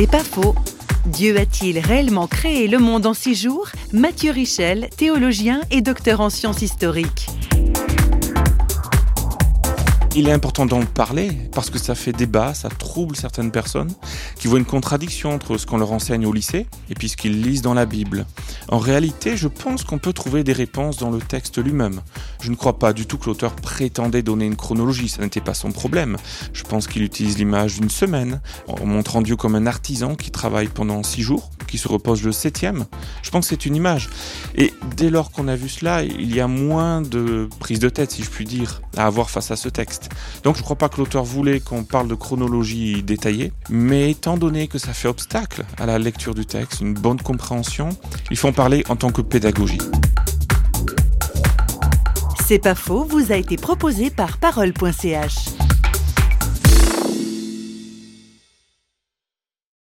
C'est pas faux. Dieu a-t-il réellement créé le monde en six jours? Mathieu Richel, théologien et docteur en sciences historiques. Il est important d'en parler parce que ça fait débat, ça trouble certaines personnes qui voient une contradiction entre ce qu'on leur enseigne au lycée et puis ce qu'ils lisent dans la Bible. En réalité, je pense qu'on peut trouver des réponses dans le texte lui-même. Je ne crois pas du tout que l'auteur prétendait donner une chronologie, ça n'était pas son problème. Je pense qu'il utilise l'image d'une semaine en montrant Dieu comme un artisan qui travaille pendant six jours, qui se repose le septième. Je pense que c'est une image. Et dès lors qu'on a vu cela, il y a moins de prise de tête, si je puis dire, à avoir face à ce texte. Donc je ne crois pas que l'auteur voulait qu'on parle de chronologie détaillée, mais étant donné que ça fait obstacle à la lecture du texte, une bonne compréhension, il faut en parler en tant que pédagogie. C'est pas faux, vous a été proposé par parole.ch.